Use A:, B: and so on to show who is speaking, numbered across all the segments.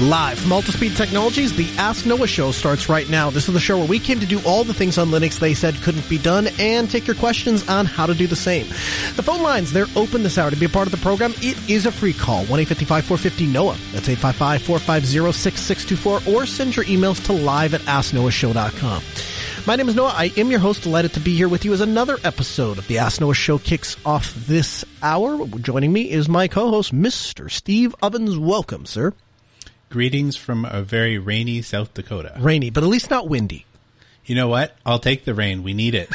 A: Live from Altispeed Technologies, the Ask Noah show starts right now. This is the show where we came to do all the things on Linux they said couldn't be done and take your questions on how to do the same. The phone lines, they're open this hour to be a part of the program. It is a free call, 1-855-450-NOAH. That's 855-450-6624 or send your emails to live at AskNoahShow.com. My name is Noah. I am your host. Delighted to be here with you as another episode of the Ask Noah Show kicks off this hour. Joining me is my co-host, Mr. Steve Ovens. Welcome, sir.
B: Greetings from a very rainy South Dakota.
A: Rainy, but at least not windy.
B: You know what? I'll take the rain. We need it.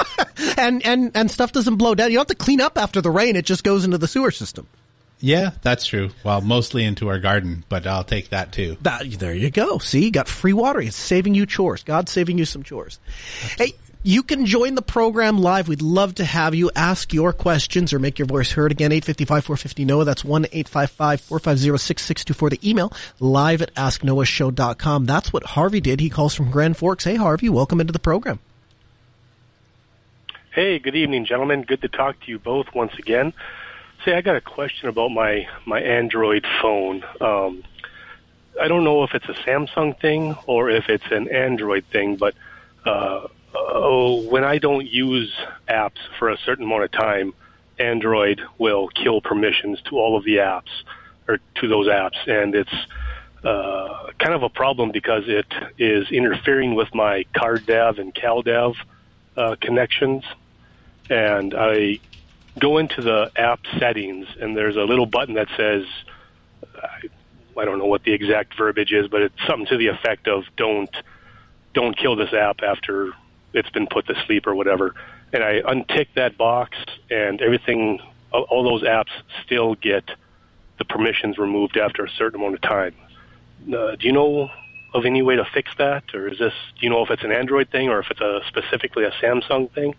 A: and and and stuff doesn't blow down. You don't have to clean up after the rain. It just goes into the sewer system.
B: yeah, that's true. Well, mostly into our garden, but I'll take that too.
A: That, there you go. See, you got free water. It's saving you chores. God's saving you some chores. Hey, you can join the program live. We'd love to have you ask your questions or make your voice heard. Again, 855-450-NOAH. That's 1-855-450-6624. The email, live at asknoahshow.com. That's what Harvey did. He calls from Grand Forks. Hey, Harvey, welcome into the program.
C: Hey, good evening, gentlemen. Good to talk to you both once again. Say, I got a question about my my Android phone. Um, I don't know if it's a Samsung thing or if it's an Android thing, but uh, oh, when I don't use apps for a certain amount of time, Android will kill permissions to all of the apps or to those apps, and it's uh, kind of a problem because it is interfering with my CardDAV and CalDAV uh, connections. And I go into the app settings, and there's a little button that says, I, I don't know what the exact verbiage is, but it's something to the effect of "Don't don't kill this app after it's been put to sleep or whatever." And I untick that box, and everything, all, those apps still get the permissions removed after a certain amount of time. Uh, do you know of any way to fix that, or is this? Do you know if it's an Android thing or if it's a specifically a Samsung thing?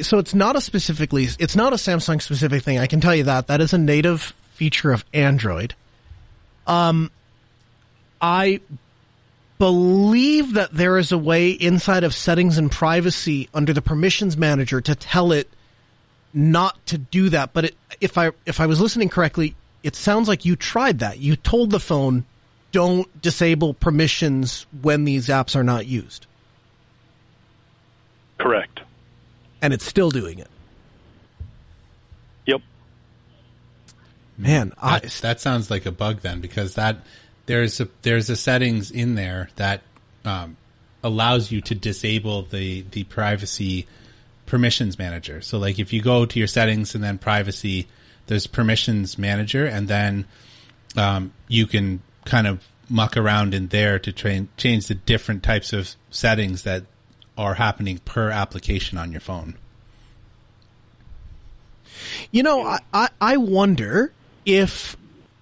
A: So it's not a specifically, it's not a Samsung specific thing. I can tell you that. That is a native feature of Android. Um, I believe that there is a way inside of settings and privacy under the permissions manager to tell it not to do that. But it, if I, if I was listening correctly, it sounds like you tried that. You told the phone, don't disable permissions when these apps are not used.
C: Correct.
A: And it's still doing it.
C: Yep.
A: Man, I,
B: That, that sounds like a bug then, because that there's a there's a settings in there that um, allows you to disable the the privacy permissions manager. So like if you go to your settings and then privacy, there's permissions manager, and then um, you can kind of muck around in there to change the different types of settings that are happening per application on your phone.
A: You know, I, I wonder if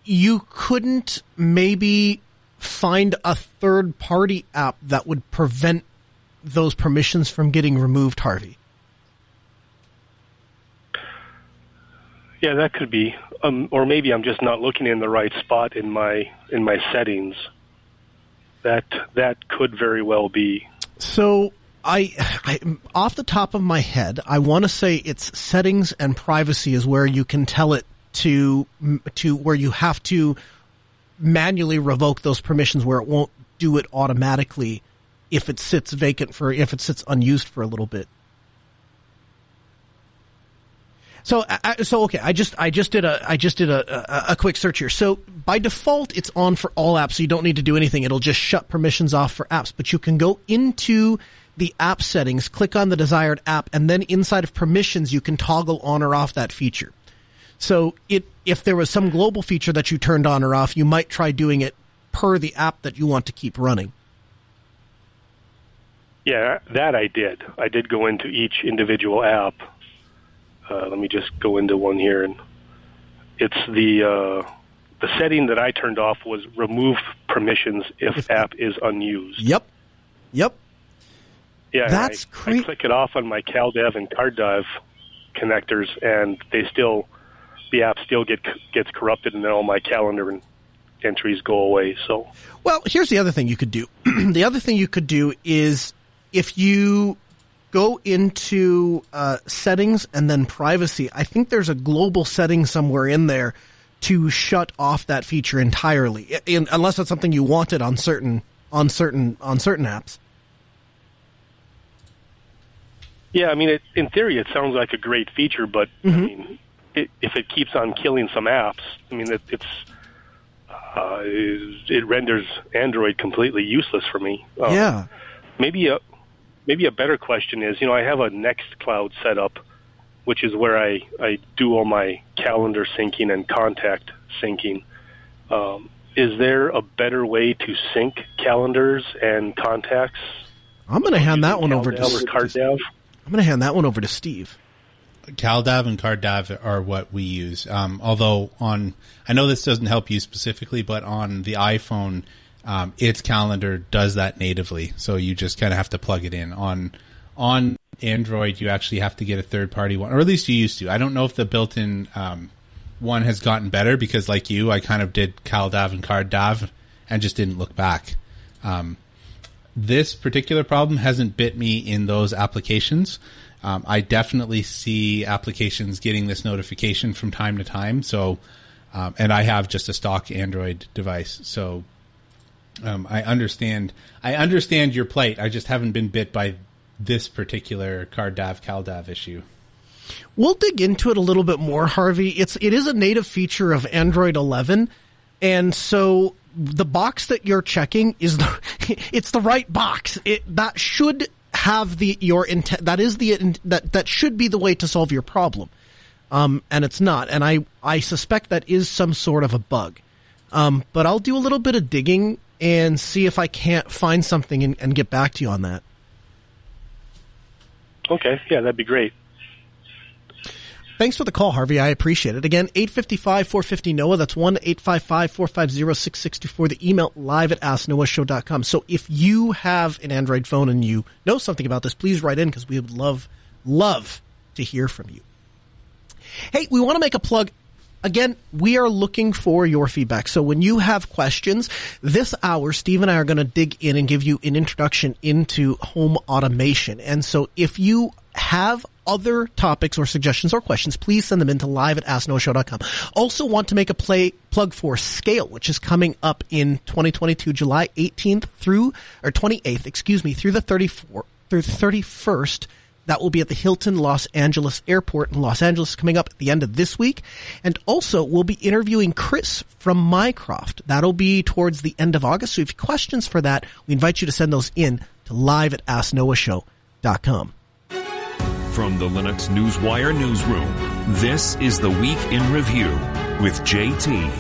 A: you couldn't maybe find a third party app that would prevent those permissions from getting removed, Harvey.
C: Yeah, that could be. Um, or maybe I'm just not looking in the right spot in my in my settings. That that could very well be.
A: So I, I off the top of my head, I want to say it's settings and privacy is where you can tell it to to where you have to manually revoke those permissions where it won't do it automatically if it sits vacant for if it sits unused for a little bit. So, I, so okay. I just, I just did a, I just did a, a, a quick search here. So by default, it's on for all apps. So you don't need to do anything. It'll just shut permissions off for apps. But you can go into the app settings, click on the desired app, and then inside of permissions, you can toggle on or off that feature. So it, if there was some global feature that you turned on or off, you might try doing it per the app that you want to keep running.
C: Yeah, that I did. I did go into each individual app. Uh, let me just go into one here, and it's the uh, the setting that I turned off was remove permissions if, if app is unused.
A: Yep. Yep.
C: Yeah,
A: that's
C: I,
A: cre-
C: I click it off on my CalDAV and CardDAV connectors, and they still the app still get gets corrupted, and then all my calendar and entries go away. So,
A: well, here's the other thing you could do. the other thing you could do is if you go into uh, settings and then privacy. I think there's a global setting somewhere in there to shut off that feature entirely, in, unless it's something you wanted on certain on certain on certain apps.
C: Yeah, I mean, it, in theory, it sounds like a great feature, but mm-hmm. I mean, it, if it keeps on killing some apps, I mean, it, it's uh, it renders Android completely useless for me.
A: Um, yeah,
C: maybe a maybe a better question is, you know, I have a Nextcloud set up, which is where I I do all my calendar syncing and contact syncing. Um, is there a better way to sync calendars and contacts?
A: I'm going to hand that one over to. I'm going to hand that one over to Steve.
B: CalDAV and CardDAV are what we use. Um, although on, I know this doesn't help you specifically, but on the iPhone, um, its calendar does that natively. So you just kind of have to plug it in. On on Android, you actually have to get a third party one, or at least you used to. I don't know if the built in um, one has gotten better because, like you, I kind of did CalDAV and CardDAV and just didn't look back. Um, this particular problem hasn't bit me in those applications. Um, I definitely see applications getting this notification from time to time. So, um, and I have just a stock Android device, so um, I understand. I understand your plight. I just haven't been bit by this particular CardDAV CalDAV issue.
A: We'll dig into it a little bit more, Harvey. It's it is a native feature of Android 11, and so the box that you're checking is the it's the right box. It that should have the your intent. That is the that that should be the way to solve your problem, um, and it's not. And I I suspect that is some sort of a bug. Um, but I'll do a little bit of digging and see if I can't find something and, and get back to you on that.
C: Okay, yeah, that'd be great.
A: Thanks for the call, Harvey. I appreciate it. Again, 855-450-NOAH. That's 1-855-450-6624. The email live at asknoahshow.com. So if you have an Android phone and you know something about this, please write in because we would love, love to hear from you. Hey, we want to make a plug again, we are looking for your feedback. So when you have questions, this hour, Steve and I are going to dig in and give you an introduction into home automation. And so if you have other topics or suggestions or questions, please send them in to live at asknoahshow.com. Also want to make a play plug for Scale, which is coming up in 2022, July 18th through, or 28th, excuse me, through the 34th, through the 31st. That will be at the Hilton Los Angeles Airport in Los Angeles coming up at the end of this week. And also we'll be interviewing Chris from Mycroft. That'll be towards the end of August. So if you have questions for that, we invite you to send those in to live at asknoahshow.com.
D: From the Linux Newswire newsroom, this is the Week in Review with JT.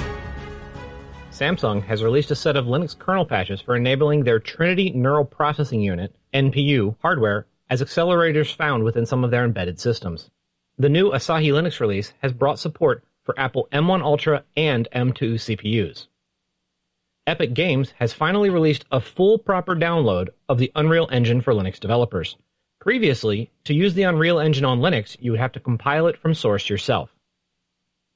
E: Samsung has released a set of Linux kernel patches for enabling their Trinity Neural Processing Unit, NPU, hardware as accelerators found within some of their embedded systems. The new Asahi Linux release has brought support for Apple M1 Ultra and M2 CPUs. Epic Games has finally released a full proper download of the Unreal Engine for Linux developers. Previously, to use the Unreal Engine on Linux, you would have to compile it from source yourself.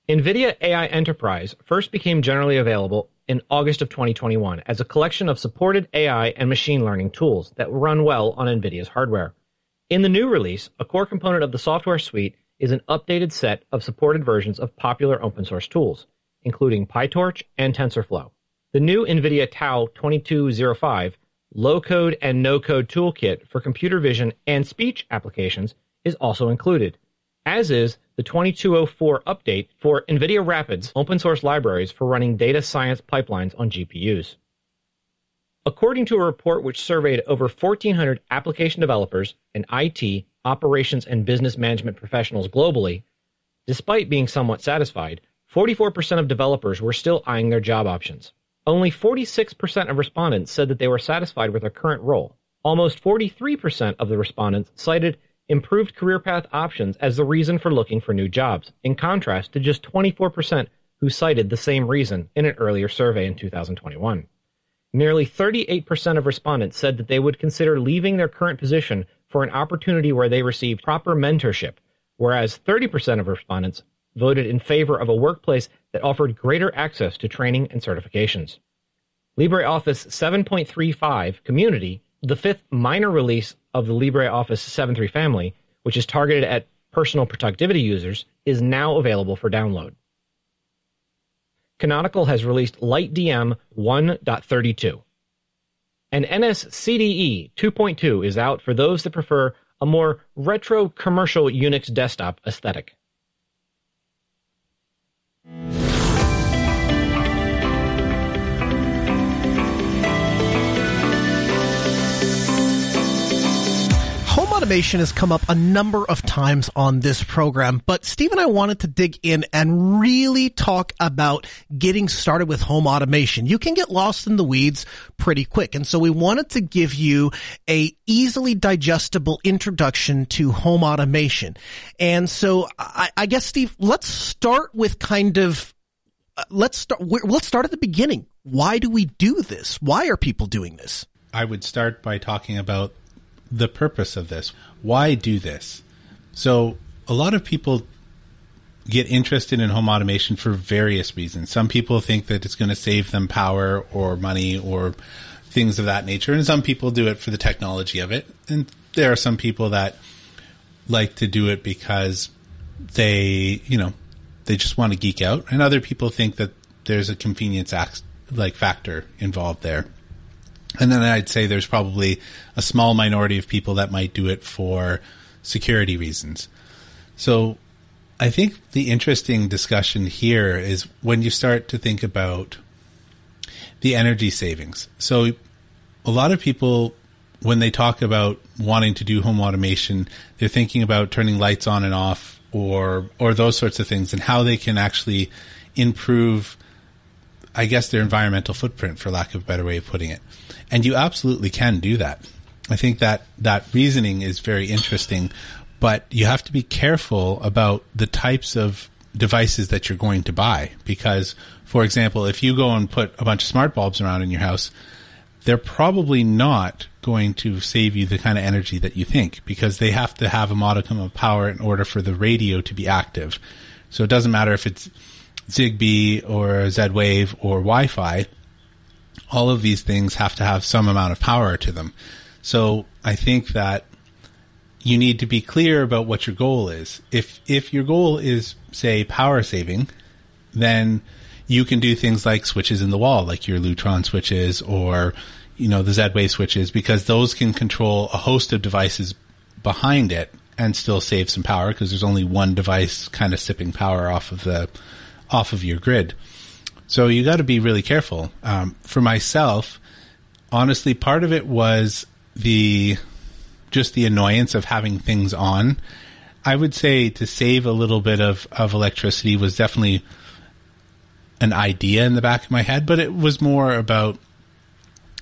E: NVIDIA AI Enterprise first became generally available in August of 2021 as a collection of supported AI and machine learning tools that run well on NVIDIA's hardware. In the new release, a core component of the software suite is an updated set of supported versions of popular open source tools, including PyTorch and TensorFlow. The new NVIDIA TAO 2205 low code and no code toolkit for computer vision and speech applications is also included, as is the 2204 update for NVIDIA Rapids open source libraries for running data science pipelines on GPUs. According to a report which surveyed over 1,400 application developers and IT, operations, and business management professionals globally, despite being somewhat satisfied, 44% of developers were still eyeing their job options. Only 46% of respondents said that they were satisfied with their current role. Almost 43% of the respondents cited improved career path options as the reason for looking for new jobs, in contrast to just 24% who cited the same reason in an earlier survey in 2021. Nearly 38% of respondents said that they would consider leaving their current position for an opportunity where they received proper mentorship, whereas 30% of respondents voted in favor of a workplace that offered greater access to training and certifications. LibreOffice 7.35 Community, the fifth minor release of the LibreOffice 7.3 family, which is targeted at personal productivity users, is now available for download. Canonical has released LightDM 1.32. And NSCDE 2.2 is out for those that prefer a more retro commercial Unix desktop aesthetic.
A: Home automation has come up a number of times on this program, but Steve and I wanted to dig in and really talk about getting started with home automation. You can get lost in the weeds pretty quick. And so we wanted to give you a easily digestible introduction to home automation. And so I, I guess, Steve, let's start with kind of uh, let's start. Let's start at the beginning. Why do we do this? Why are people doing this?
B: I would start by talking about the purpose of this. Why do this? So, a lot of people get interested in home automation for various reasons. Some people think that it's going to save them power or money or things of that nature, and some people do it for the technology of it. And there are some people that like to do it because they, you know, they just want to geek out, and other people think that there's a convenience act, like factor involved there. And then I'd say there's probably a small minority of people that might do it for security reasons. So I think the interesting discussion here is when you start to think about the energy savings. So a lot of people, when they talk about wanting to do home automation, they're thinking about turning lights on and off or, or those sorts of things and how they can actually improve, I guess, their environmental footprint, for lack of a better way of putting it. And you absolutely can do that. I think that that reasoning is very interesting, but you have to be careful about the types of devices that you're going to buy because, for example, if you go and put a bunch of smart bulbs around in your house, they're probably not going to save you the kind of energy that you think because they have to have a modicum of power in order for the radio to be active. So it doesn't matter if it's Zigbee or Z-Wave or Wi-Fi all of these things have to have some amount of power to them. So I think that you need to be clear about what your goal is. If if your goal is say power saving, then you can do things like switches in the wall, like your Lutron switches or you know the Z-Wave switches, because those can control a host of devices behind it and still save some power because there's only one device kind of sipping power off of the off of your grid. So you got to be really careful. Um, for myself, honestly, part of it was the just the annoyance of having things on. I would say to save a little bit of, of electricity was definitely an idea in the back of my head, but it was more about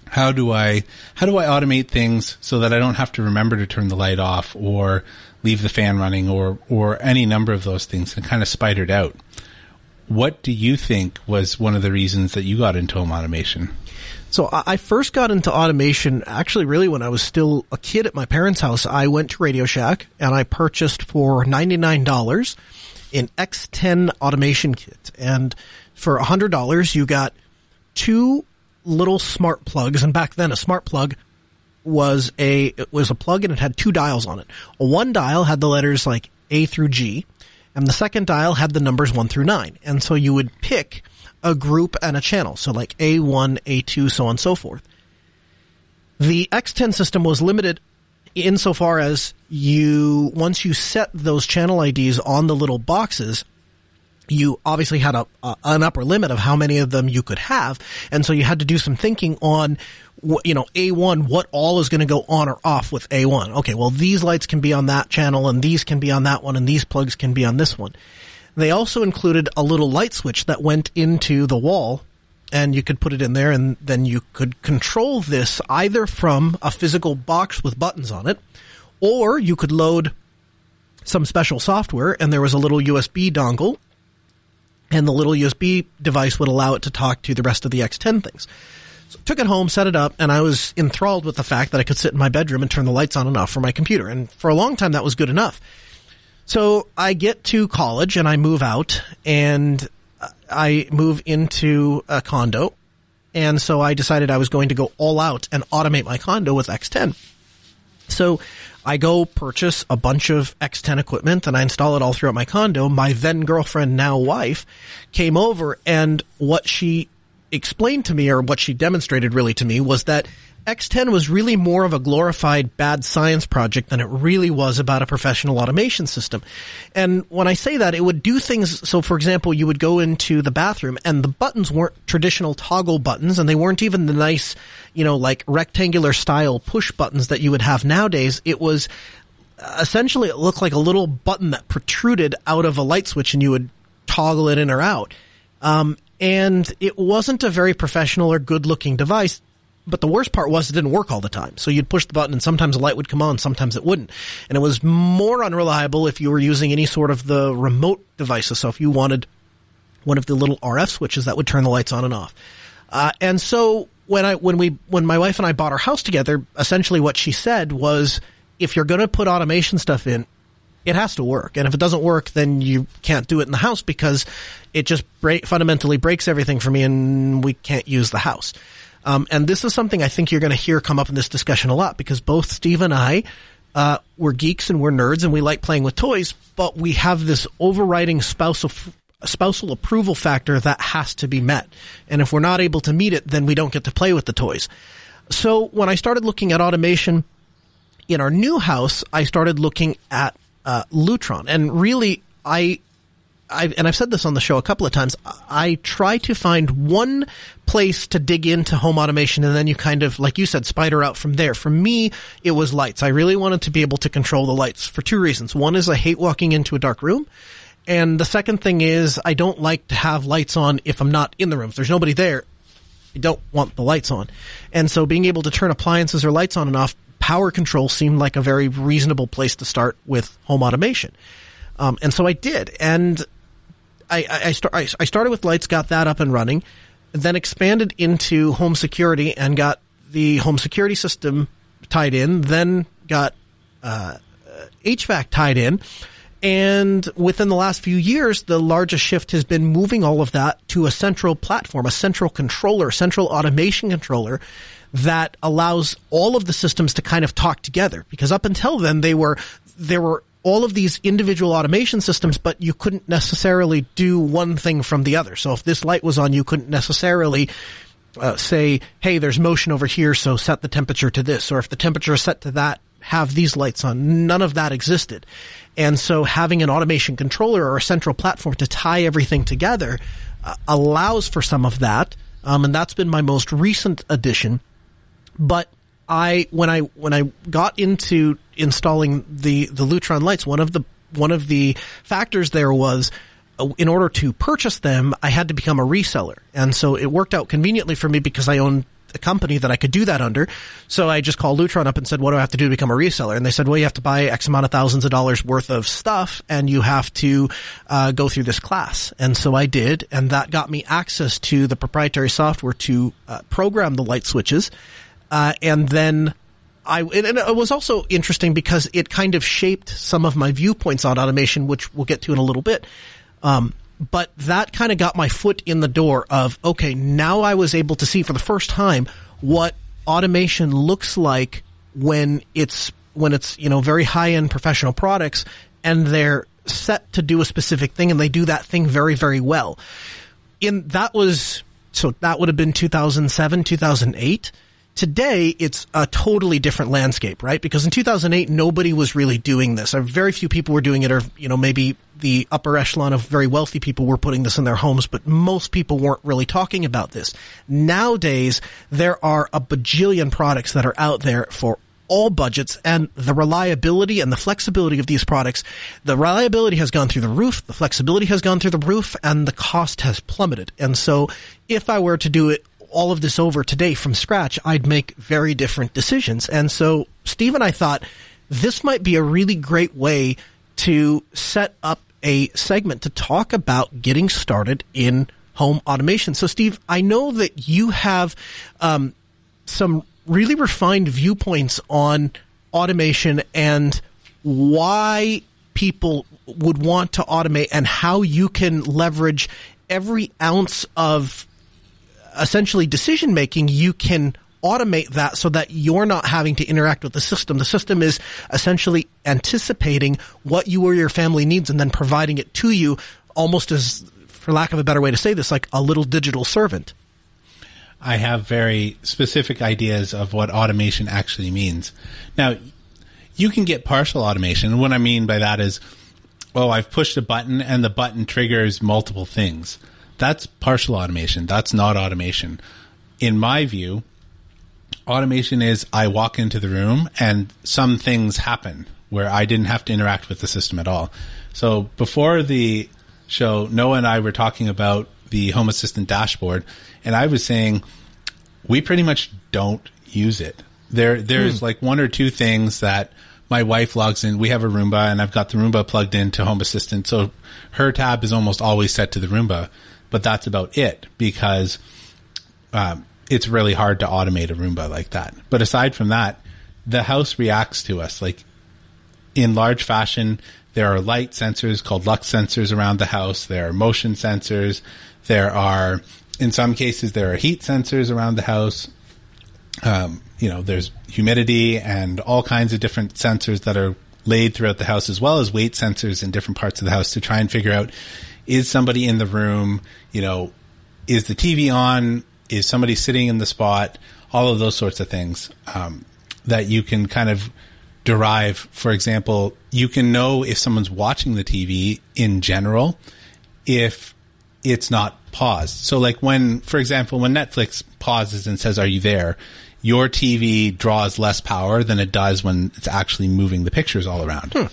B: how do I how do I automate things so that I don't have to remember to turn the light off or leave the fan running or or any number of those things and kind of spidered out. What do you think was one of the reasons that you got into home automation?
A: So I first got into automation actually really when I was still a kid at my parents' house. I went to Radio Shack and I purchased for $99 an X10 automation kit. And for $100 you got two little smart plugs and back then a smart plug was a it was a plug and it had two dials on it. One dial had the letters like A through G and the second dial had the numbers 1 through 9. And so you would pick a group and a channel. So like A1, A2, so on and so forth. The X10 system was limited insofar as you, once you set those channel IDs on the little boxes, you obviously had a, an upper limit of how many of them you could have, and so you had to do some thinking on, you know, A1, what all is going to go on or off with A1. Okay, well these lights can be on that channel, and these can be on that one, and these plugs can be on this one. They also included a little light switch that went into the wall, and you could put it in there, and then you could control this either from a physical box with buttons on it, or you could load some special software, and there was a little USB dongle and the little USB device would allow it to talk to the rest of the X10 things. Took it home, set it up, and I was enthralled with the fact that I could sit in my bedroom and turn the lights on and off for my computer. And for a long time, that was good enough. So I get to college and I move out and I move into a condo. And so I decided I was going to go all out and automate my condo with X10. So I go purchase a bunch of X10 equipment and I install it all throughout my condo. My then girlfriend, now wife, came over and what she explained to me or what she demonstrated really to me was that X10 was really more of a glorified bad science project than it really was about a professional automation system. And when I say that, it would do things. So, for example, you would go into the bathroom and the buttons weren't traditional toggle buttons and they weren't even the nice, you know, like rectangular style push buttons that you would have nowadays. It was essentially, it looked like a little button that protruded out of a light switch and you would toggle it in or out. Um, and it wasn't a very professional or good looking device but the worst part was it didn't work all the time. So you'd push the button and sometimes the light would come on, sometimes it wouldn't. And it was more unreliable if you were using any sort of the remote devices. So if you wanted one of the little RF switches that would turn the lights on and off. Uh, and so when I, when we, when my wife and I bought our house together, essentially what she said was, if you're going to put automation stuff in, it has to work. And if it doesn't work, then you can't do it in the house because it just break, fundamentally breaks everything for me and we can't use the house. Um, and this is something I think you're going to hear come up in this discussion a lot because both Steve and I, uh, we're geeks and we're nerds and we like playing with toys, but we have this overriding spousal, spousal approval factor that has to be met. And if we're not able to meet it, then we don't get to play with the toys. So when I started looking at automation in our new house, I started looking at uh, Lutron, and really, I I've, and I've said this on the show a couple of times. I try to find one place to dig into home automation and then you kind of, like you said, spider out from there. For me, it was lights. I really wanted to be able to control the lights for two reasons. One is I hate walking into a dark room. And the second thing is I don't like to have lights on if I'm not in the room. If there's nobody there, I don't want the lights on. And so being able to turn appliances or lights on and off, power control seemed like a very reasonable place to start with home automation. Um, and so I did. And I, I, start, I, I started with lights, got that up and running, then expanded into home security and got the home security system tied in, then got uh, HVAC tied in. And within the last few years, the largest shift has been moving all of that to a central platform, a central controller, central automation controller that allows all of the systems to kind of talk together. Because up until then, they were, there were all of these individual automation systems, but you couldn't necessarily do one thing from the other. So if this light was on, you couldn't necessarily uh, say, "Hey, there's motion over here, so set the temperature to this," or if the temperature is set to that, have these lights on. None of that existed, and so having an automation controller or a central platform to tie everything together uh, allows for some of that, um, and that's been my most recent addition. But I when I when I got into installing the the Lutron lights, one of the one of the factors there was uh, in order to purchase them, I had to become a reseller, and so it worked out conveniently for me because I owned a company that I could do that under. So I just called Lutron up and said, "What do I have to do to become a reseller?" And they said, "Well, you have to buy X amount of thousands of dollars worth of stuff, and you have to uh, go through this class." And so I did, and that got me access to the proprietary software to uh, program the light switches uh, and then I, and it was also interesting because it kind of shaped some of my viewpoints on automation, which we'll get to in a little bit. Um, but that kind of got my foot in the door of, okay, now I was able to see for the first time what automation looks like when it's, when it's, you know, very high end professional products and they're set to do a specific thing and they do that thing very, very well. In, that was, so that would have been 2007, 2008 Today, it's a totally different landscape, right? Because in 2008, nobody was really doing this. Very few people were doing it, or, you know, maybe the upper echelon of very wealthy people were putting this in their homes, but most people weren't really talking about this. Nowadays, there are a bajillion products that are out there for all budgets and the reliability and the flexibility of these products. The reliability has gone through the roof, the flexibility has gone through the roof, and the cost has plummeted. And so if I were to do it all of this over today from scratch, I'd make very different decisions. And so Steve and I thought this might be a really great way to set up a segment to talk about getting started in home automation. So Steve, I know that you have um, some really refined viewpoints on automation and why people would want to automate and how you can leverage every ounce of essentially decision making you can automate that so that you're not having to interact with the system. The system is essentially anticipating what you or your family needs and then providing it to you almost as, for lack of a better way to say this, like a little digital servant.
B: I have very specific ideas of what automation actually means. Now, you can get partial automation. And what I mean by that is, oh, I've pushed a button and the button triggers multiple things. That's partial automation. That's not automation. In my view, automation is I walk into the room and some things happen where I didn't have to interact with the system at all. So before the show, Noah and I were talking about the Home Assistant dashboard, and I was saying we pretty much don't use it. There, there's hmm. like one or two things that my wife logs in. We have a Roomba, and I've got the Roomba plugged into Home Assistant, so her tab is almost always set to the Roomba. But that's about it because um, it's really hard to automate a Roomba like that. But aside from that, the house reacts to us like in large fashion. There are light sensors called lux sensors around the house. There are motion sensors. There are, in some cases, there are heat sensors around the house. Um, you know, there's humidity and all kinds of different sensors that are laid throughout the house, as well as weight sensors in different parts of the house to try and figure out is somebody in the room, you know, is the TV on? Is somebody sitting in the spot? All of those sorts of things um, that you can kind of derive. For example, you can know if someone's watching the TV in general if it's not paused. So, like when, for example, when Netflix pauses and says, "Are you there?" Your TV draws less power than it does when it's actually moving the pictures all around. Hmm.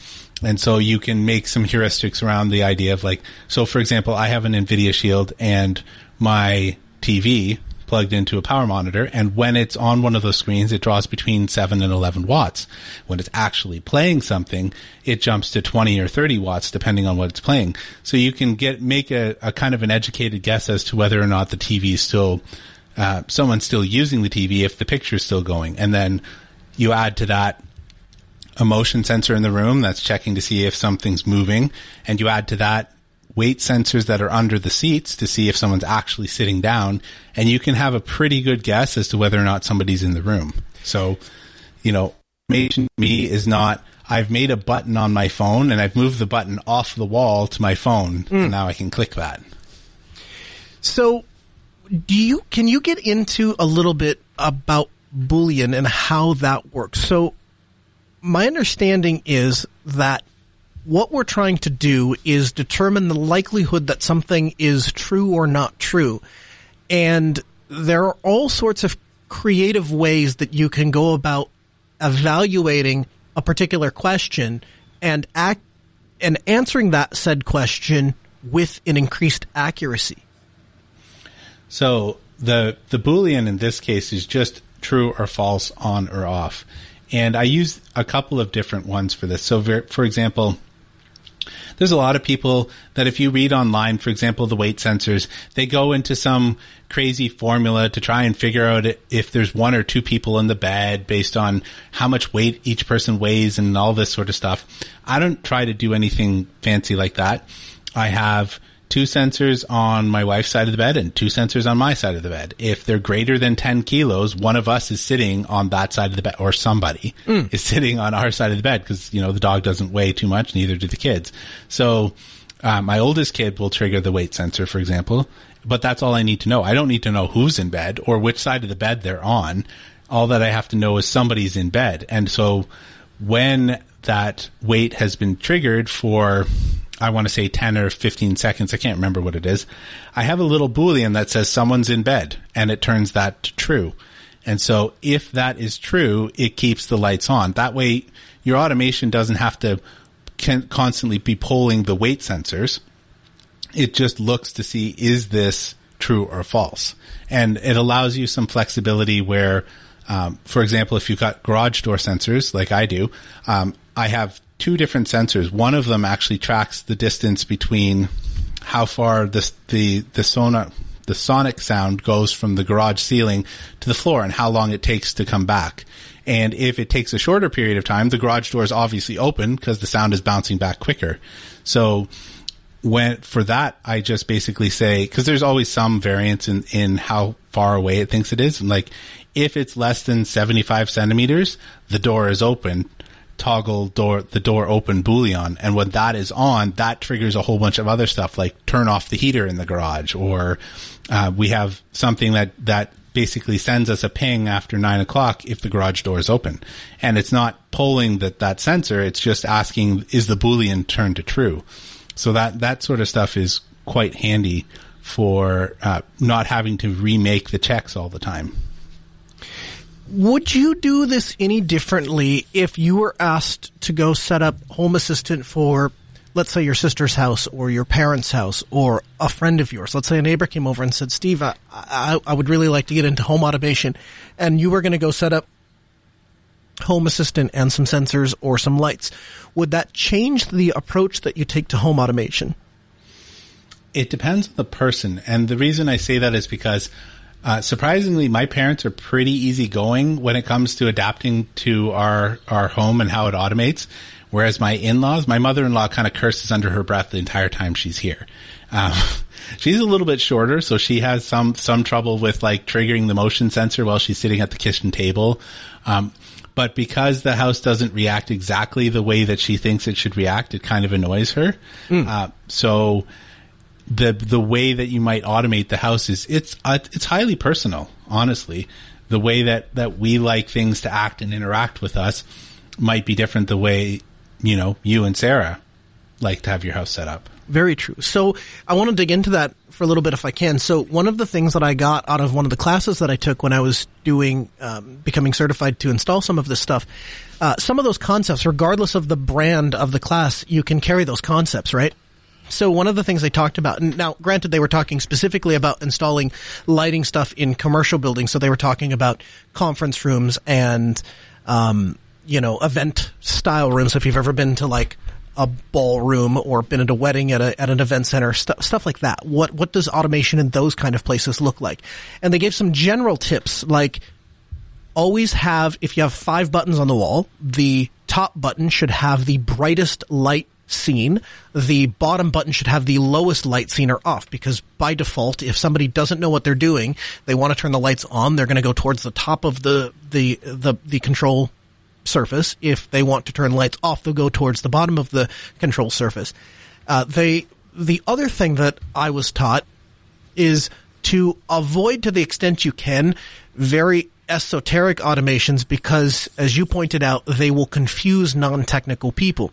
B: And so you can make some heuristics around the idea of like, so for example, I have an NVIDIA Shield and my TV plugged into a power monitor. And when it's on one of those screens, it draws between 7 and 11 watts. When it's actually playing something, it jumps to 20 or 30 watts, depending on what it's playing. So you can get, make a, a kind of an educated guess as to whether or not the TV is still, uh, someone's still using the TV if the picture's still going. And then you add to that a motion sensor in the room that's checking to see if something's moving, and you add to that weight sensors that are under the seats to see if someone's actually sitting down, and you can have a pretty good guess as to whether or not somebody's in the room. So, you know, automation to me is not I've made a button on my phone and I've moved the button off the wall to my phone, mm. and now I can click that.
A: So, do you can you get into a little bit about Boolean and how that works? So, my understanding is that what we're trying to do is determine the likelihood that something is true or not true. And there are all sorts of creative ways that you can go about evaluating a particular question and act and answering that said question with an increased accuracy.
B: So the the boolean in this case is just true or false on or off. And I use a couple of different ones for this. So, for example, there's a lot of people that if you read online, for example, the weight sensors, they go into some crazy formula to try and figure out if there's one or two people in the bed based on how much weight each person weighs and all this sort of stuff. I don't try to do anything fancy like that. I have two sensors on my wife's side of the bed and two sensors on my side of the bed. If they're greater than 10 kilos, one of us is sitting on that side of the bed or somebody mm. is sitting on our side of the bed because, you know, the dog doesn't weigh too much, neither do the kids. So, uh, my oldest kid will trigger the weight sensor, for example, but that's all I need to know. I don't need to know who's in bed or which side of the bed they're on. All that I have to know is somebody's in bed. And so when that weight has been triggered for I want to say 10 or 15 seconds. I can't remember what it is. I have a little Boolean that says someone's in bed and it turns that to true. And so if that is true, it keeps the lights on. That way your automation doesn't have to constantly be polling the weight sensors. It just looks to see is this true or false. And it allows you some flexibility where, um, for example, if you've got garage door sensors like I do, um, I have two different sensors. One of them actually tracks the distance between how far the the the sonic the sonic sound goes from the garage ceiling to the floor and how long it takes to come back. And if it takes a shorter period of time, the garage door is obviously open because the sound is bouncing back quicker. So when for that, I just basically say because there's always some variance in in how far away it thinks it is, and like if it's less than 75 centimeters, the door is open. Toggle door the door open boolean, and when that is on, that triggers a whole bunch of other stuff like turn off the heater in the garage, or uh, we have something that that basically sends us a ping after nine o'clock if the garage door is open, and it's not pulling that that sensor; it's just asking is the boolean turned to true. So that that sort of stuff is quite handy for uh, not having to remake the checks all the time.
A: Would you do this any differently if you were asked to go set up Home Assistant for, let's say, your sister's house or your parents' house or a friend of yours? Let's say a neighbor came over and said, Steve, I, I, I would really like to get into home automation. And you were going to go set up Home Assistant and some sensors or some lights. Would that change the approach that you take to home automation?
B: It depends on the person. And the reason I say that is because uh, surprisingly, my parents are pretty easygoing when it comes to adapting to our our home and how it automates. Whereas my in-laws, my mother-in-law kind of curses under her breath the entire time she's here. Um, she's a little bit shorter, so she has some some trouble with like triggering the motion sensor while she's sitting at the kitchen table. Um, but because the house doesn't react exactly the way that she thinks it should react, it kind of annoys her. Mm. Uh, so the the way that you might automate the house is it's uh, it's highly personal. Honestly, the way that that we like things to act and interact with us might be different. The way you know you and Sarah like to have your house set up.
A: Very true. So I want to dig into that for a little bit if I can. So one of the things that I got out of one of the classes that I took when I was doing um, becoming certified to install some of this stuff, uh, some of those concepts, regardless of the brand of the class, you can carry those concepts, right? So one of the things they talked about, now granted they were talking specifically about installing lighting stuff in commercial buildings, so they were talking about conference rooms and, um, you know, event style rooms. If you've ever been to like a ballroom or been at a wedding at a, at an event center, st- stuff like that. What, what does automation in those kind of places look like? And they gave some general tips like always have, if you have five buttons on the wall, the top button should have the brightest light scene. The bottom button should have the lowest light scene or off because by default, if somebody doesn't know what they're doing, they want to turn the lights on, they're going to go towards the top of the, the, the, the control surface. If they want to turn lights off, they'll go towards the bottom of the control surface. Uh, they, the other thing that I was taught is to avoid to the extent you can very esoteric automations because, as you pointed out, they will confuse non-technical people.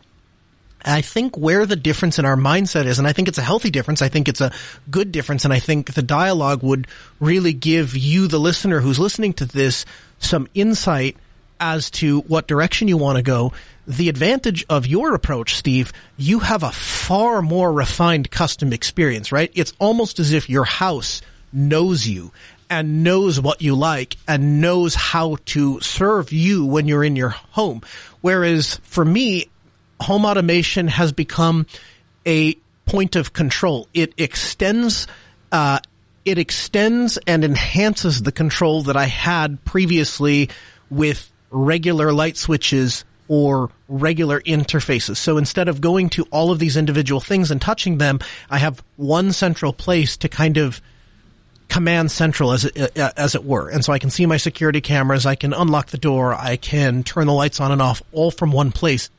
A: I think where the difference in our mindset is, and I think it's a healthy difference, I think it's a good difference, and I think the dialogue would really give you, the listener who's listening to this, some insight as to what direction you want to go. The advantage of your approach, Steve, you have a far more refined custom experience, right? It's almost as if your house knows you and knows what you like and knows how to serve you when you're in your home. Whereas for me, home automation has become a point of control. It extends, uh, it extends and enhances the control that I had previously with regular light switches or regular interfaces. So instead of going to all of these individual things and touching them, I have one central place to kind of command central as it, uh, as it were. And so I can see my security cameras, I can unlock the door, I can turn the lights on and off all from one place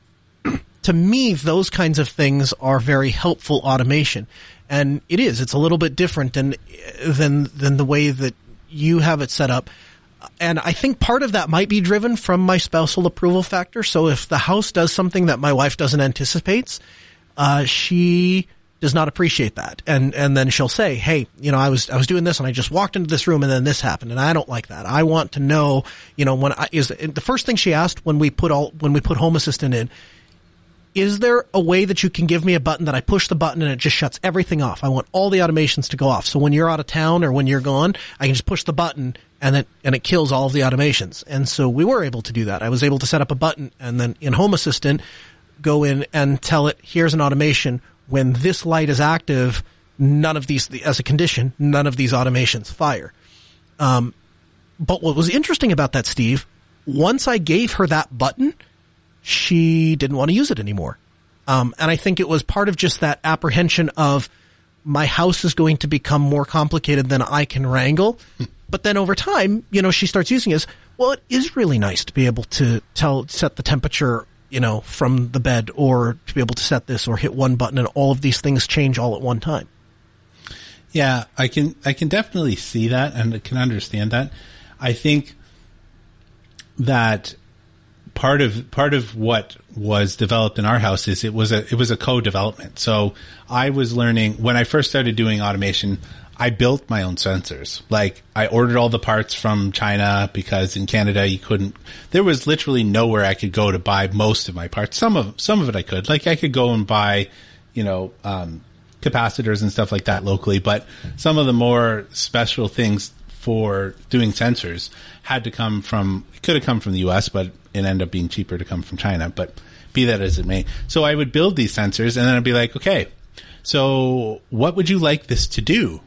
A: to me, those kinds of things are very helpful automation. And it is. It's a little bit different than, than, than the way that you have it set up. And I think part of that might be driven from my spousal approval factor. So if the house does something that my wife doesn't anticipate, uh, she does not appreciate that. And, and then she'll say, Hey, you know, I was, I was doing this and I just walked into this room and then this happened and I don't like that. I want to know, you know, when I, is the first thing she asked when we put all, when we put Home Assistant in is there a way that you can give me a button that I push the button and it just shuts everything off? I want all the automations to go off. So when you're out of town or when you're gone, I can just push the button and it, and it kills all of the automations. And so we were able to do that. I was able to set up a button and then in Home Assistant, go in and tell it, here's an automation. When this light is active, none of these, as a condition, none of these automations fire. Um, but what was interesting about that, Steve, once I gave her that button, she didn't want to use it anymore. Um, and I think it was part of just that apprehension of my house is going to become more complicated than I can wrangle. but then over time, you know, she starts using it. As, well, it is really nice to be able to tell, set the temperature, you know, from the bed or to be able to set this or hit one button and all of these things change all at one time.
B: Yeah, I can I can definitely see that and can understand that. I think that part of part of what was developed in our house is it was a it was a co-development. So I was learning when I first started doing automation. I built my own sensors. Like I ordered all the parts from China because in Canada you couldn't. There was literally nowhere I could go to buy most of my parts. Some of some of it I could. Like I could go and buy, you know, um, capacitors and stuff like that locally, but some of the more special things for doing sensors had to come from, it could have come from the US, but it ended up being cheaper to come from China. But be that as it may. So I would build these sensors and then I'd be like, okay, so what would you like this to do?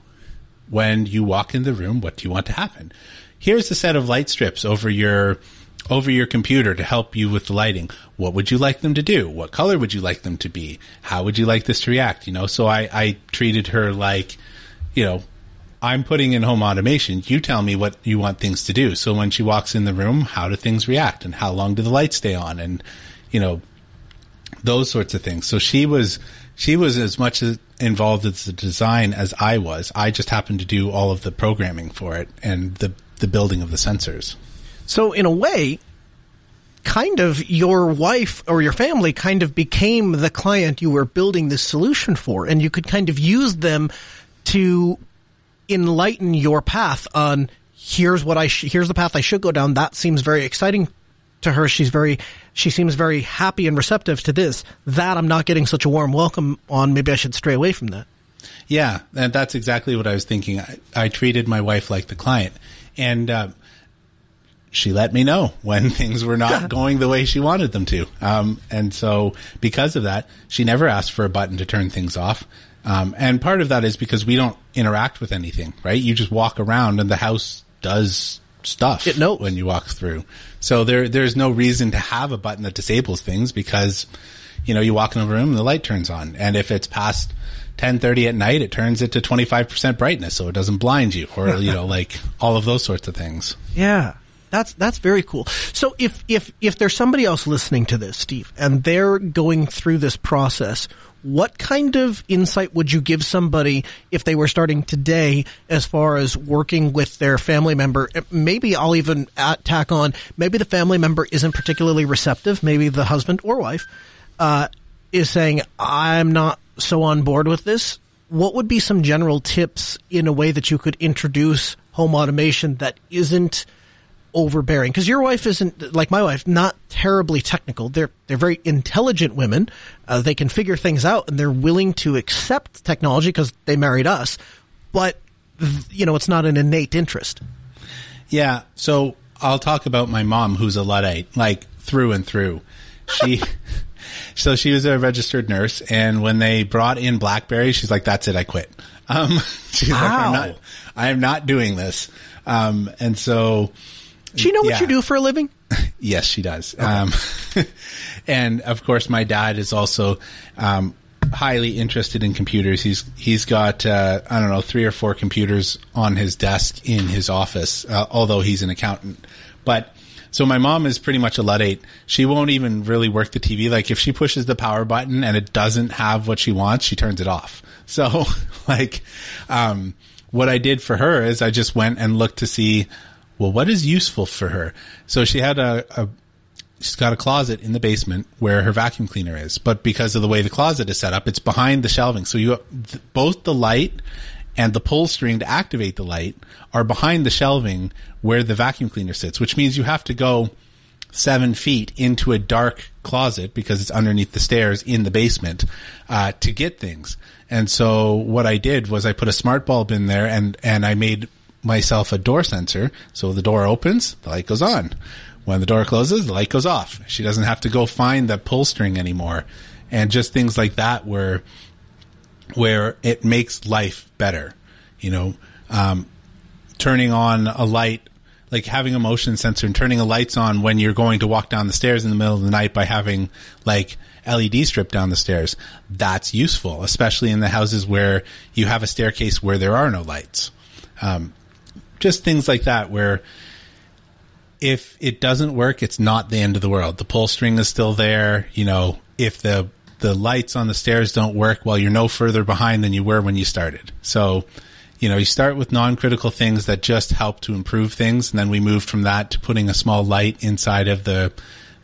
B: When you walk in the room, what do you want to happen? Here's a set of light strips over your over your computer to help you with the lighting. What would you like them to do? What color would you like them to be? How would you like this to react? You know, so I, I treated her like, you know, I'm putting in home automation. You tell me what you want things to do. So when she walks in the room, how do things react and how long do the lights stay on? And, you know, those sorts of things. So she was, she was as much involved as the design as I was. I just happened to do all of the programming for it and the, the building of the sensors.
A: So in a way, kind of your wife or your family kind of became the client you were building this solution for and you could kind of use them to enlighten your path on here's what I sh- here's the path I should go down. That seems very exciting to her. She's very she seems very happy and receptive to this. That I'm not getting such a warm welcome on. Maybe I should stray away from that.
B: Yeah and that's exactly what I was thinking. I, I treated my wife like the client. And uh, she let me know when things were not going the way she wanted them to. Um, and so because of that, she never asked for a button to turn things off. Um, and part of that is because we don't interact with anything, right? You just walk around and the house does stuff
A: it knows.
B: when you walk through. So there, there's no reason to have a button that disables things because, you know, you walk in a room and the light turns on. And if it's past 1030 at night, it turns it to 25% brightness so it doesn't blind you or, you know, like all of those sorts of things.
A: Yeah. That's that's very cool. So if if if there's somebody else listening to this, Steve, and they're going through this process, what kind of insight would you give somebody if they were starting today as far as working with their family member? Maybe I'll even tack on, maybe the family member isn't particularly receptive, maybe the husband or wife, uh, is saying, I'm not so on board with this. What would be some general tips in a way that you could introduce home automation that isn't overbearing. Because your wife isn't like my wife not terribly technical. They're they're very intelligent women. Uh, they can figure things out and they're willing to accept technology because they married us. But you know it's not an innate interest.
B: Yeah. So i'll talk about my mom who's a luddite like through and through. She so she was a registered nurse and when they brought in blackberry she's like that's it i quit. Um she's wow. like i'm not i'm not doing this. Um and so
A: do you know what yeah. you do for a living?
B: yes, she does. Okay. Um, and of course, my dad is also um, highly interested in computers. He's he's got uh, I don't know three or four computers on his desk in his office, uh, although he's an accountant. But so my mom is pretty much a luddite. She won't even really work the TV. Like if she pushes the power button and it doesn't have what she wants, she turns it off. So like, um, what I did for her is I just went and looked to see well, what is useful for her? So she had a, a she's got a closet in the basement where her vacuum cleaner is, but because of the way the closet is set up, it's behind the shelving. So you both the light and the pull string to activate the light are behind the shelving where the vacuum cleaner sits, which means you have to go seven feet into a dark closet because it's underneath the stairs in the basement uh, to get things. And so what I did was I put a smart bulb in there and and I made myself a door sensor. So the door opens, the light goes on. When the door closes, the light goes off. She doesn't have to go find that pull string anymore. And just things like that where, where it makes life better. You know, um, turning on a light, like having a motion sensor and turning the lights on when you're going to walk down the stairs in the middle of the night by having like LED strip down the stairs. That's useful, especially in the houses where you have a staircase where there are no lights. Um, just things like that where if it doesn't work, it's not the end of the world. The pull string is still there. You know, if the the lights on the stairs don't work, well, you're no further behind than you were when you started. So, you know, you start with non-critical things that just help to improve things, and then we moved from that to putting a small light inside of the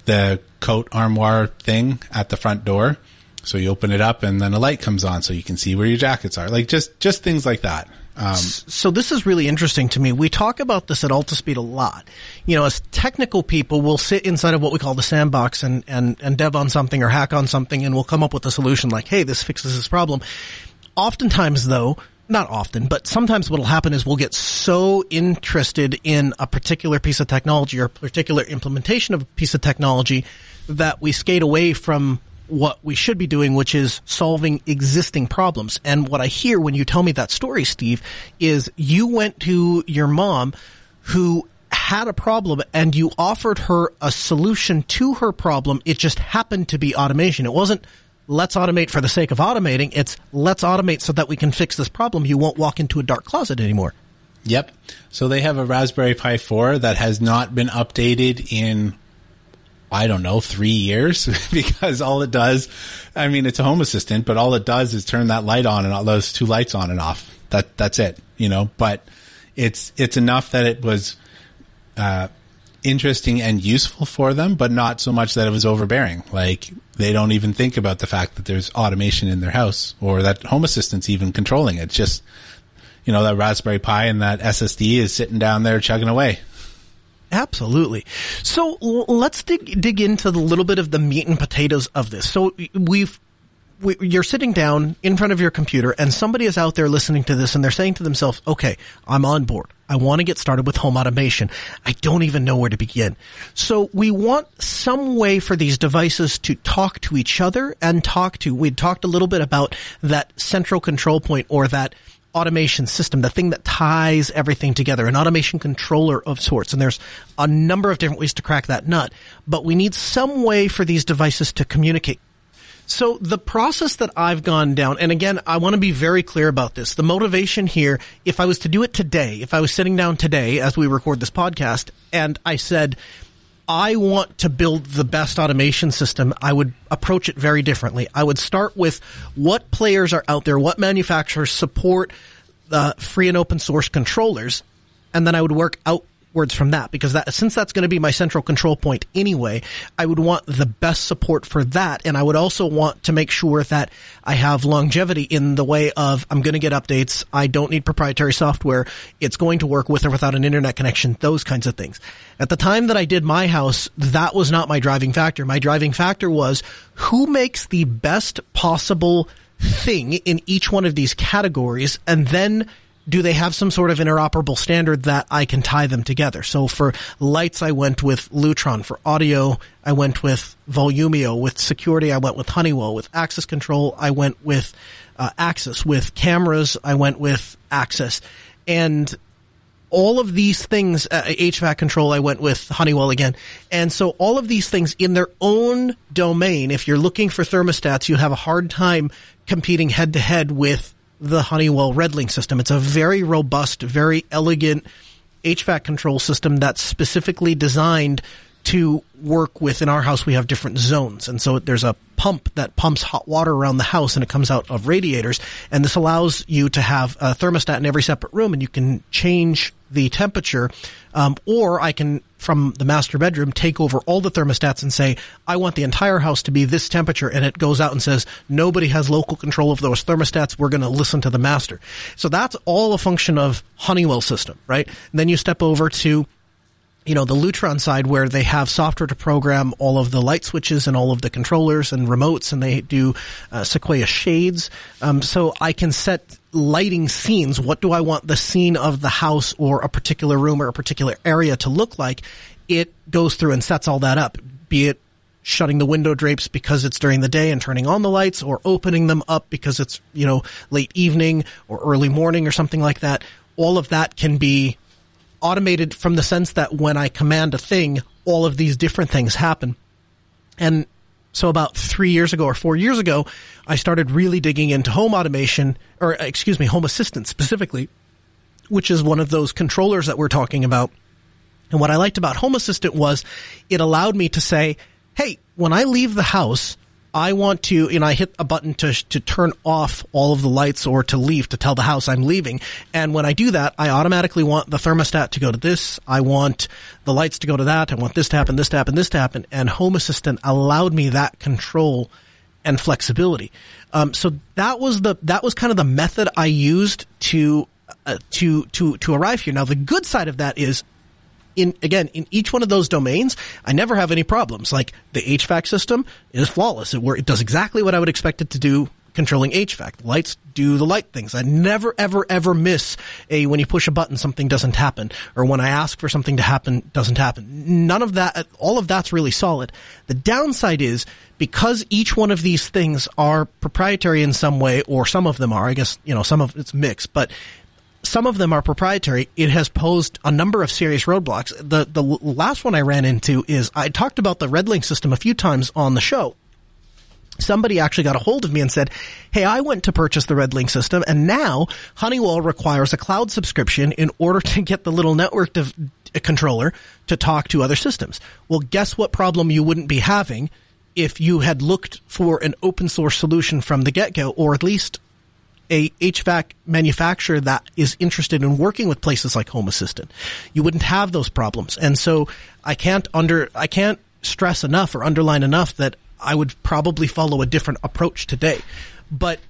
B: the coat armoire thing at the front door. So you open it up, and then a light comes on, so you can see where your jackets are. Like just just things like that. Um,
A: so this is really interesting to me. We talk about this at Altispeed a lot. You know, as technical people, we'll sit inside of what we call the sandbox and, and, and dev on something or hack on something and we'll come up with a solution like, hey, this fixes this problem. Oftentimes though, not often, but sometimes what'll happen is we'll get so interested in a particular piece of technology or a particular implementation of a piece of technology that we skate away from what we should be doing, which is solving existing problems. And what I hear when you tell me that story, Steve, is you went to your mom who had a problem and you offered her a solution to her problem. It just happened to be automation. It wasn't let's automate for the sake of automating. It's let's automate so that we can fix this problem. You won't walk into a dark closet anymore.
B: Yep. So they have a Raspberry Pi 4 that has not been updated in I don't know, three years because all it does, I mean, it's a home assistant, but all it does is turn that light on and all those two lights on and off. That, that's it, you know, but it's, it's enough that it was, uh, interesting and useful for them, but not so much that it was overbearing. Like they don't even think about the fact that there's automation in their house or that Home Assistant's even controlling it. Just, you know, that Raspberry Pi and that SSD is sitting down there chugging away.
A: Absolutely. So let's dig dig into the little bit of the meat and potatoes of this. So we've we, you're sitting down in front of your computer and somebody is out there listening to this and they're saying to themselves, okay, I'm on board. I want to get started with home automation. I don't even know where to begin. So we want some way for these devices to talk to each other and talk to, we talked a little bit about that central control point or that automation system, the thing that ties everything together, an automation controller of sorts. And there's a number of different ways to crack that nut, but we need some way for these devices to communicate. So the process that I've gone down, and again, I want to be very clear about this. The motivation here, if I was to do it today, if I was sitting down today as we record this podcast and I said, I want to build the best automation system, I would approach it very differently. I would start with what players are out there, what manufacturers support the free and open source controllers, and then I would work out words from that because that since that's going to be my central control point anyway, I would want the best support for that and I would also want to make sure that I have longevity in the way of I'm going to get updates, I don't need proprietary software, it's going to work with or without an internet connection, those kinds of things. At the time that I did my house, that was not my driving factor. My driving factor was who makes the best possible thing in each one of these categories and then do they have some sort of interoperable standard that I can tie them together? So for lights, I went with Lutron. For audio, I went with Volumio. With security, I went with Honeywell. With access control, I went with uh, Axis. With cameras, I went with Axis. And all of these things, uh, HVAC control, I went with Honeywell again. And so all of these things in their own domain, if you're looking for thermostats, you have a hard time competing head to head with the Honeywell RedLink system. It's a very robust, very elegant HVAC control system that's specifically designed to work with in our house we have different zones and so there's a pump that pumps hot water around the house and it comes out of radiators and this allows you to have a thermostat in every separate room and you can change the temperature um, or i can from the master bedroom take over all the thermostats and say i want the entire house to be this temperature and it goes out and says nobody has local control of those thermostats. We're going to listen to the master. So that's all a function of honeywell system right? And then you step over to you know, the Lutron side where they have software to program all of the light switches and all of the controllers and remotes and they do uh, Sivoia shades. Um, so I can set lighting scenes. What do I want the scene of the house or a particular room or a particular area to look like? It goes through and sets all that up, be it shutting the window drapes because it's during the day and turning on the lights or opening them up because it's, you know, late evening or early morning or something like that. All of that can be automated from the sense that when I command a thing, all of these different things happen. And so about three years ago or four years ago, I started really digging into home automation, or excuse me, home assistant specifically, which is one of those controllers that we're talking about. And what I liked about Home Assistant was it allowed me to say, hey, when I leave the house, I want to, you know, I hit a button to, to turn off all of the lights or to leave to tell the house I'm leaving. And when I do that, I automatically want the thermostat to go to this. I want the lights to go to that. I want this to happen, this to happen, this to happen. And Home Assistant allowed me that control and flexibility. Um, so that was the, that was kind of the method I used to, uh, to, to, to arrive here. Now the good side of that is in again in each one of those domains, I never have any problems. Like the HVAC system is flawless. It, it does exactly what I would expect it to do controlling HVAC. Lights do the light things. I never, ever, ever miss a when you push a button, something doesn't happen, or when I ask for something to happen, doesn't happen. None of that, all of that's really solid. The downside is because each one of these things are proprietary in some way, or some of them are. I guess you know some of it's mixed, but some of them are proprietary. It has posed a number of serious roadblocks. The the last one I ran into is I talked about the RedLink system a few times on the show. Somebody actually got a hold of me and said, Hey, I went to purchase the RedLink system and now Honeywell requires a cloud subscription in order to get the little network to, uh, controller to talk to other systems. Well, guess what problem you wouldn't be having if you had looked for an open source solution from the get go, or at least a HVAC manufacturer that is interested in working with places like Home Assistant. You wouldn't have those problems. And so I can't under, I can't stress enough or underline enough that I would probably follow a different approach today. But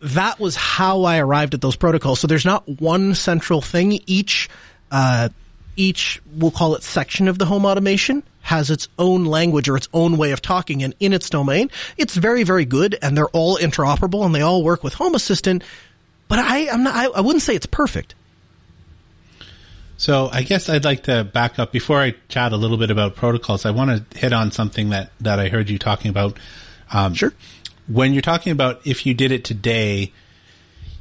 A: that was how I arrived at those protocols. So there's not one central thing. Each, uh, each, we'll call it section of the home automation has its own language or its own way of talking and in its domain. It's very, very good and they're all interoperable and they all work with Home Assistant. But I, I'm not, I, I wouldn't say it's perfect.
B: So I guess I'd like to back up before I chat a little bit about protocols. I want to hit on something that, that I heard you talking about.
A: Um, sure.
B: When you're talking about if you did it today,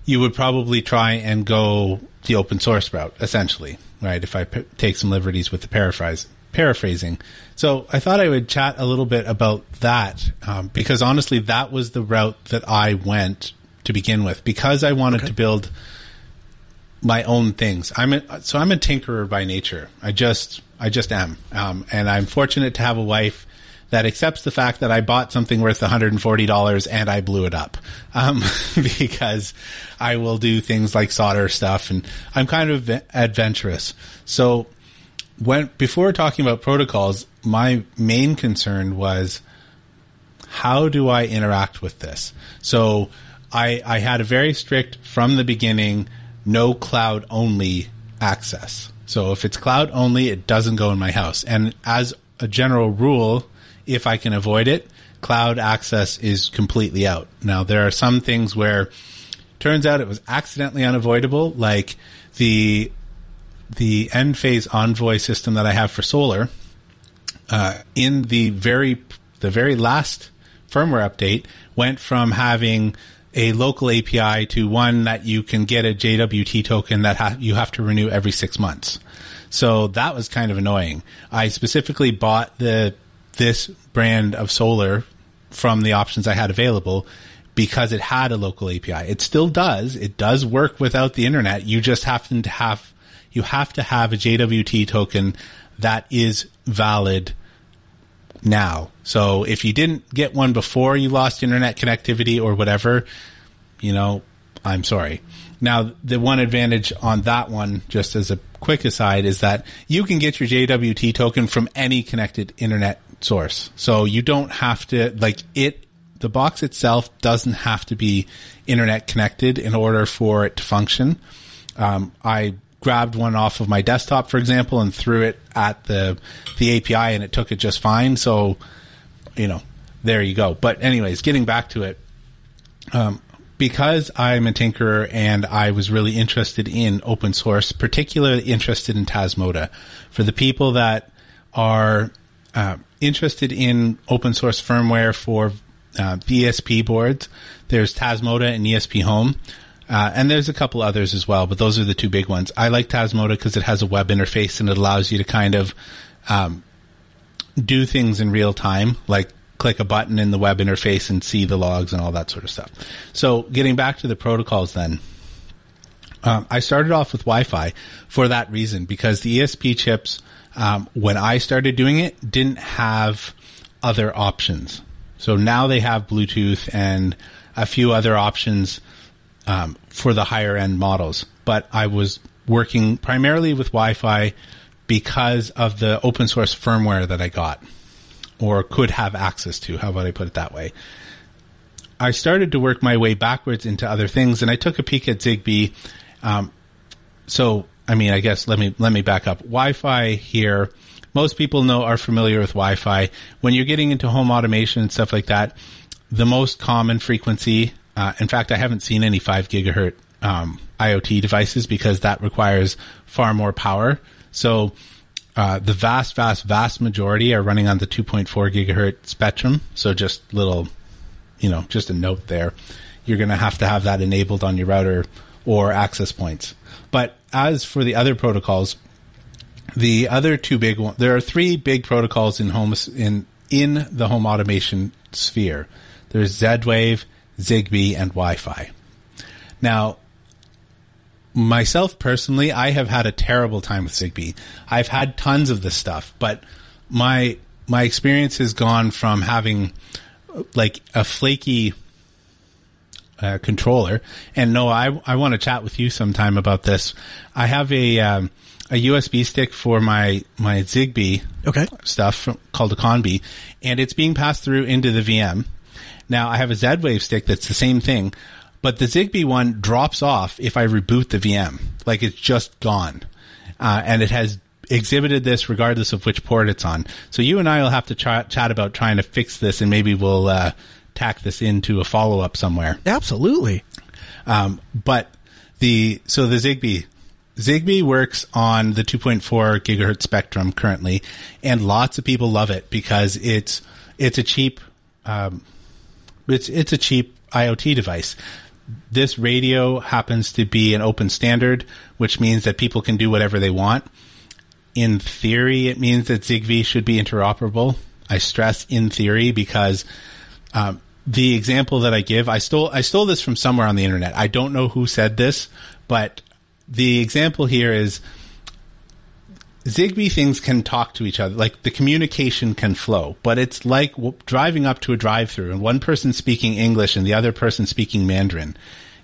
B: you would probably try and go the open source route, essentially, right? If I p- take some liberties with the paraphrase, paraphrasing. So I thought I would chat a little bit about that um, because honestly, that was the route that I went to begin with because I wanted okay. to build my own things. I'm a, so I'm a tinkerer by nature. I just I just am, um, and I'm fortunate to have a wife that accepts the fact that I bought something worth $140 and I blew it up. Um, because I will do things like solder stuff and I'm kind of adventurous. So when, before talking about protocols, my main concern was how do I interact with this? So I, I had a very strict from the beginning, no cloud only access. So if it's cloud only, it doesn't go in my house. And as a general rule, if I can avoid it, cloud access is completely out. Now there are some things where turns out it was accidentally unavoidable, like the the Enphase Envoy system that I have for solar. Uh, in the very the very last firmware update, went from having a local API to one that you can get a JWT token that ha- you have to renew every six months. So that was kind of annoying. I specifically bought the this brand of solar from the options I had available because it had a local API. It still does. It does work without the internet. You just happen to have, you have to have a JWT token that is valid now. So if you didn't get one before you lost internet connectivity or whatever, you know, I'm sorry. Now, the one advantage on that one, just as a quick aside, is that you can get your JWT token from any connected internet source. So you don't have to like it. The box itself doesn't have to be internet connected in order for it to function. Um, I grabbed one off of my desktop, for example, and threw it at the the API, and it took it just fine. So, you know, there you go. But anyways, getting back to it, um, because I'm a tinkerer and I was really interested in open source, particularly interested in Tasmota. For the people that are uh, interested in open source firmware for uh, ESP boards, there's Tasmota and ESP Home. Uh, and there's a couple others as well, but those are the two big ones. I like Tasmota because it has a web interface and it allows you to kind of um, do things in real time, like click a button in the web interface and see the logs and all that sort of stuff. So getting back to the protocols then. Um, I started off with Wi-Fi for that reason because the ESP chips, um, when I started doing it, didn't have other options. So now they have Bluetooth and a few other options um, for the higher end models. But I was working primarily with Wi-Fi because of the open source firmware that I got or could have access to. How about I put it that way? I started to work my way backwards into other things, and I took a peek at Zigbee. Um, so, I mean, I guess let me let me back up. Wi-Fi here. Most people know are familiar with Wi-Fi. When you're getting into home automation and stuff like that, the most common frequency. Uh, in fact, I haven't seen any five gigahertz um, IoT devices because that requires far more power. So uh, the vast, vast, vast majority are running on the 2.4 gigahertz spectrum. So just little, you know, just a note there. You're going to have to have that enabled on your router or access points. But as for the other protocols, the other two big there are three big protocols in home in in the home automation sphere. There's Z-Wave, Zigbee, and Wi-Fi. Now, myself personally, I have had a terrible time with Zigbee. I've had tons of this stuff, but my my experience has gone from having like a flaky uh, controller. And no, I I want to chat with you sometime about this. I have a um, a USB stick for my my Zigbee
A: Okay.
B: stuff called a Conbee, and it's being passed through into the VM. Now I have a Z-Wave stick that's the same thing, but the Zigbee one drops off if I reboot the VM. Like it's just gone. Uh, and it has exhibited this regardless of which port it's on. So you and I will have to ch- chat about trying to fix this and maybe we'll, uh, tack this into a follow up somewhere.
A: Absolutely.
B: Um, but the, so the Zigbee, Zigbee works on the 2.4 gigahertz spectrum currently, and lots of people love it because it's, it's a cheap, um, it's, it's a cheap IoT device this radio happens to be an open standard, which means that people can do whatever they want. In theory, it means that Zigbee should be interoperable. I stress in theory because um, the example that I give, I stole I stole this from somewhere on the internet. I don't know who said this, but the example here is Zigbee things can talk to each other, like the communication can flow, but it's like w- driving up to a drive-through and one person speaking English and the other person speaking Mandarin.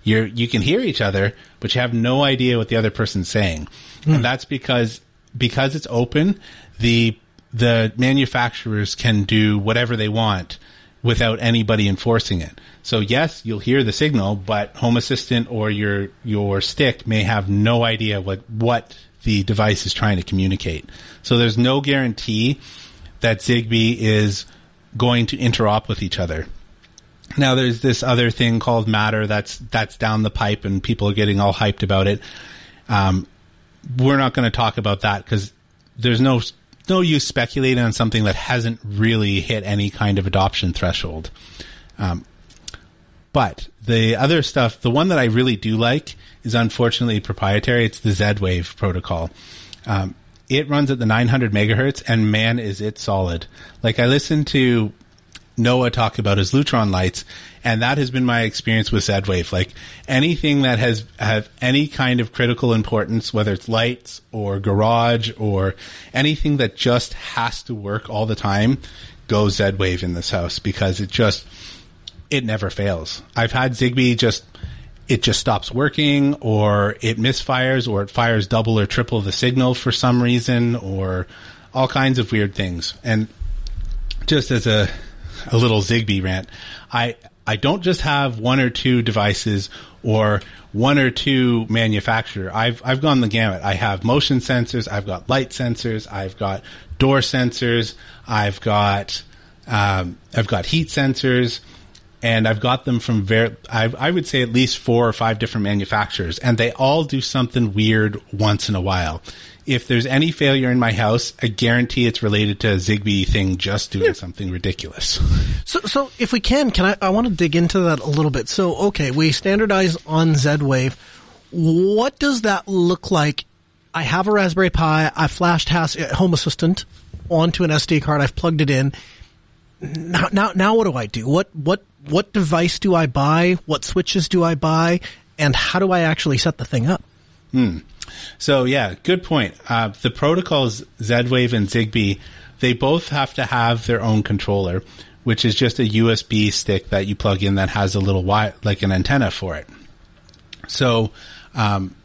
B: You're, you can hear each other, but you have no idea what the other person's saying. And that's because, because it's open, the, the manufacturers can do whatever they want without anybody enforcing it. So yes, you'll hear the signal, but Home Assistant or your, your stick may have no idea what, what the device is trying to communicate. So there's no guarantee that Zigbee is going to interop with each other. Now there's this other thing called Matter that's that's down the pipe, and people are getting all hyped about it. Um, we're not going to talk about that because there's no no use speculating on something that hasn't really hit any kind of adoption threshold. Um, but the other stuff, the one that I really do like is unfortunately proprietary. It's the Z-Wave protocol. Um, it runs at the 900 megahertz and man is it solid. Like I listened to Noah talk about his Lutron lights and that has been my experience with Z-Wave. Like anything that has have any kind of critical importance, whether it's lights or garage or anything that just has to work all the time, go Z-Wave in this house because it just, it never fails. I've had Zigbee just, it just stops working or it misfires or it fires double or triple the signal for some reason or all kinds of weird things. And just as a, a little Zigbee rant, I, I don't just have one or two devices or one or two manufacturer. I've, I've gone the gamut. I have motion sensors. I've got light sensors. I've got door sensors. I've got, um, I've got heat sensors and I've got them from very, I, I would say at least four or five different manufacturers, and they all do something weird once in a while. If there's any failure in my house, I guarantee it's related to a Zigbee thing just doing something ridiculous.
A: So, so if we can, can I, I want to dig into that a little bit. So, okay, we standardize on Z-Wave. What does that look like? I have a Raspberry Pi. I flashed Has- uh, Home Assistant onto an SD card. I've plugged it in. Now, now, now what do I do? What, what, what device do I buy? What switches do I buy? And how do I actually set the thing up?
B: So yeah, good point. Uh, the protocols Z-Wave and Zigbee, they both have to have their own controller, which is just a USB stick that you plug in that has a little wire, like an antenna for it. So, um,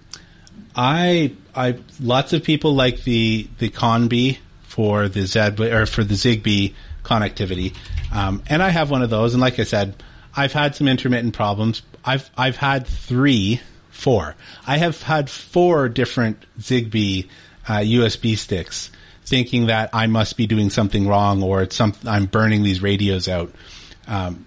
B: I, I, lots of people like the, the Conbee for the Z, or for the Zigbee connectivity. Um, and I have one of those. And like I said, I've had some intermittent problems. I've, I've had three, four. I have had four different Zigbee, uh, USB sticks thinking that I must be doing something wrong or it's some, I'm burning these radios out. Um,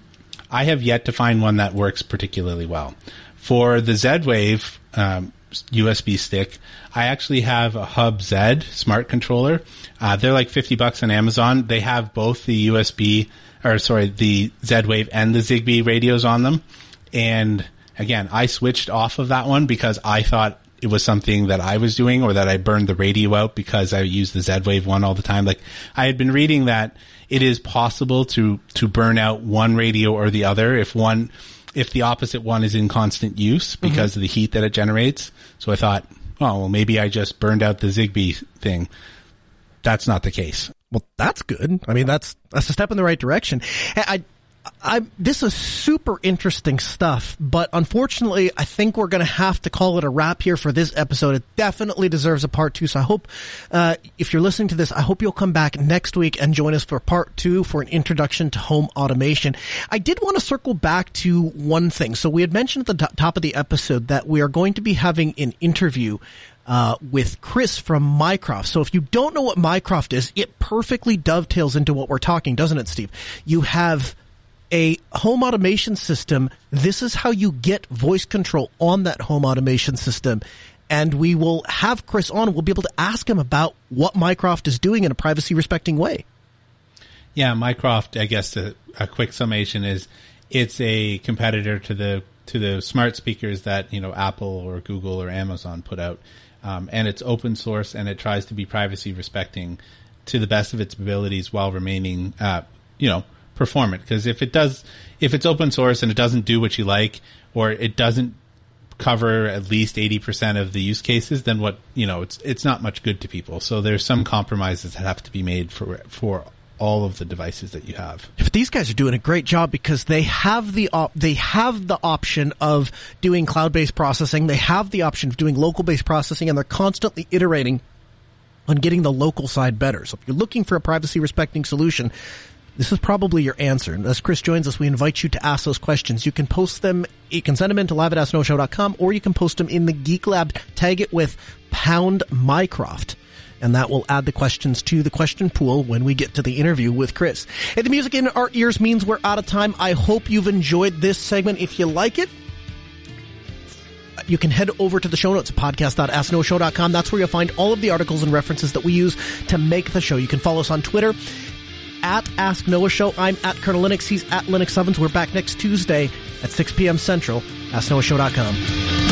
B: I have yet to find one that works particularly well. For the Z-Wave um, USB stick, I actually have a Hub Z smart controller. Uh, they're like 50 bucks on Amazon. They have both the USB, or sorry, the Z-Wave and the Zigbee radios on them. And again, I switched off of that one because I thought it was something that I was doing or that I burned the radio out because I used the Z-Wave one all the time. Like I had been reading that it is possible to, to burn out one radio or the other if one, if the opposite one is in constant use mm-hmm. because of the heat that it generates. So I thought, oh, well, maybe I just burned out the Zigbee thing. That's not the case.
A: Well, that's good. I mean, that's that's a step in the right direction. I, I, this is super interesting stuff, but unfortunately, I think we're going to have to call it a wrap here for this episode. It definitely deserves a part two. So I hope, uh, if you're listening to this, I hope you'll come back next week and join us for part two for an introduction to home automation. I did want to circle back to one thing. So we had mentioned at the top of the episode that we are going to be having an interview uh, with Chris from Mycroft. So if you don't know what Mycroft is, it perfectly dovetails into what we're talking, doesn't it, Steve? You have a home automation system. This is how you get voice control on that home automation system. And we will have Chris on. We'll be able to ask him about what Mycroft is doing in a privacy respecting way.
B: Yeah, Mycroft, I guess a, a quick summation is it's a competitor to the to the smart speakers that you know Apple or Google or Amazon put out, um, and it's open source and it tries to be privacy respecting to the best of its abilities while remaining, uh, you know, performant. Because if it does, if it's open source and it doesn't do what you like, or it doesn't cover at least 80% of the use cases, then what, you know, it's, it's not much good to people. So there's some compromises that have to be made for, for all of the devices that you have.
A: These guys are doing a great job because they have the op- they have the option of doing cloud-based processing. They have the option of doing local-based processing, and they're constantly iterating on getting the local side better. So if you're looking for a privacy respecting solution, this is probably your answer. And as Chris joins us, we invite you to ask those questions. You can post them, you can send them into live at asknoahshow.com or you can post them in the Geek Lab. Tag it with pound Mycroft. And that will add the questions to the question pool when we get to the interview with Chris. Hey, the music in our ears means we're out of time. I hope you've enjoyed this segment. If you like it, you can head over to the show notes, podcast.asknoahshow.com. That's where you'll find all of the articles and references that we use to make the show. You can follow us on Twitter at Ask Noah Show. I'm at Kernel Linux. He's at Linux Ovens. We're back next Tuesday at 6 p.m. Central. AskNoahShow.com.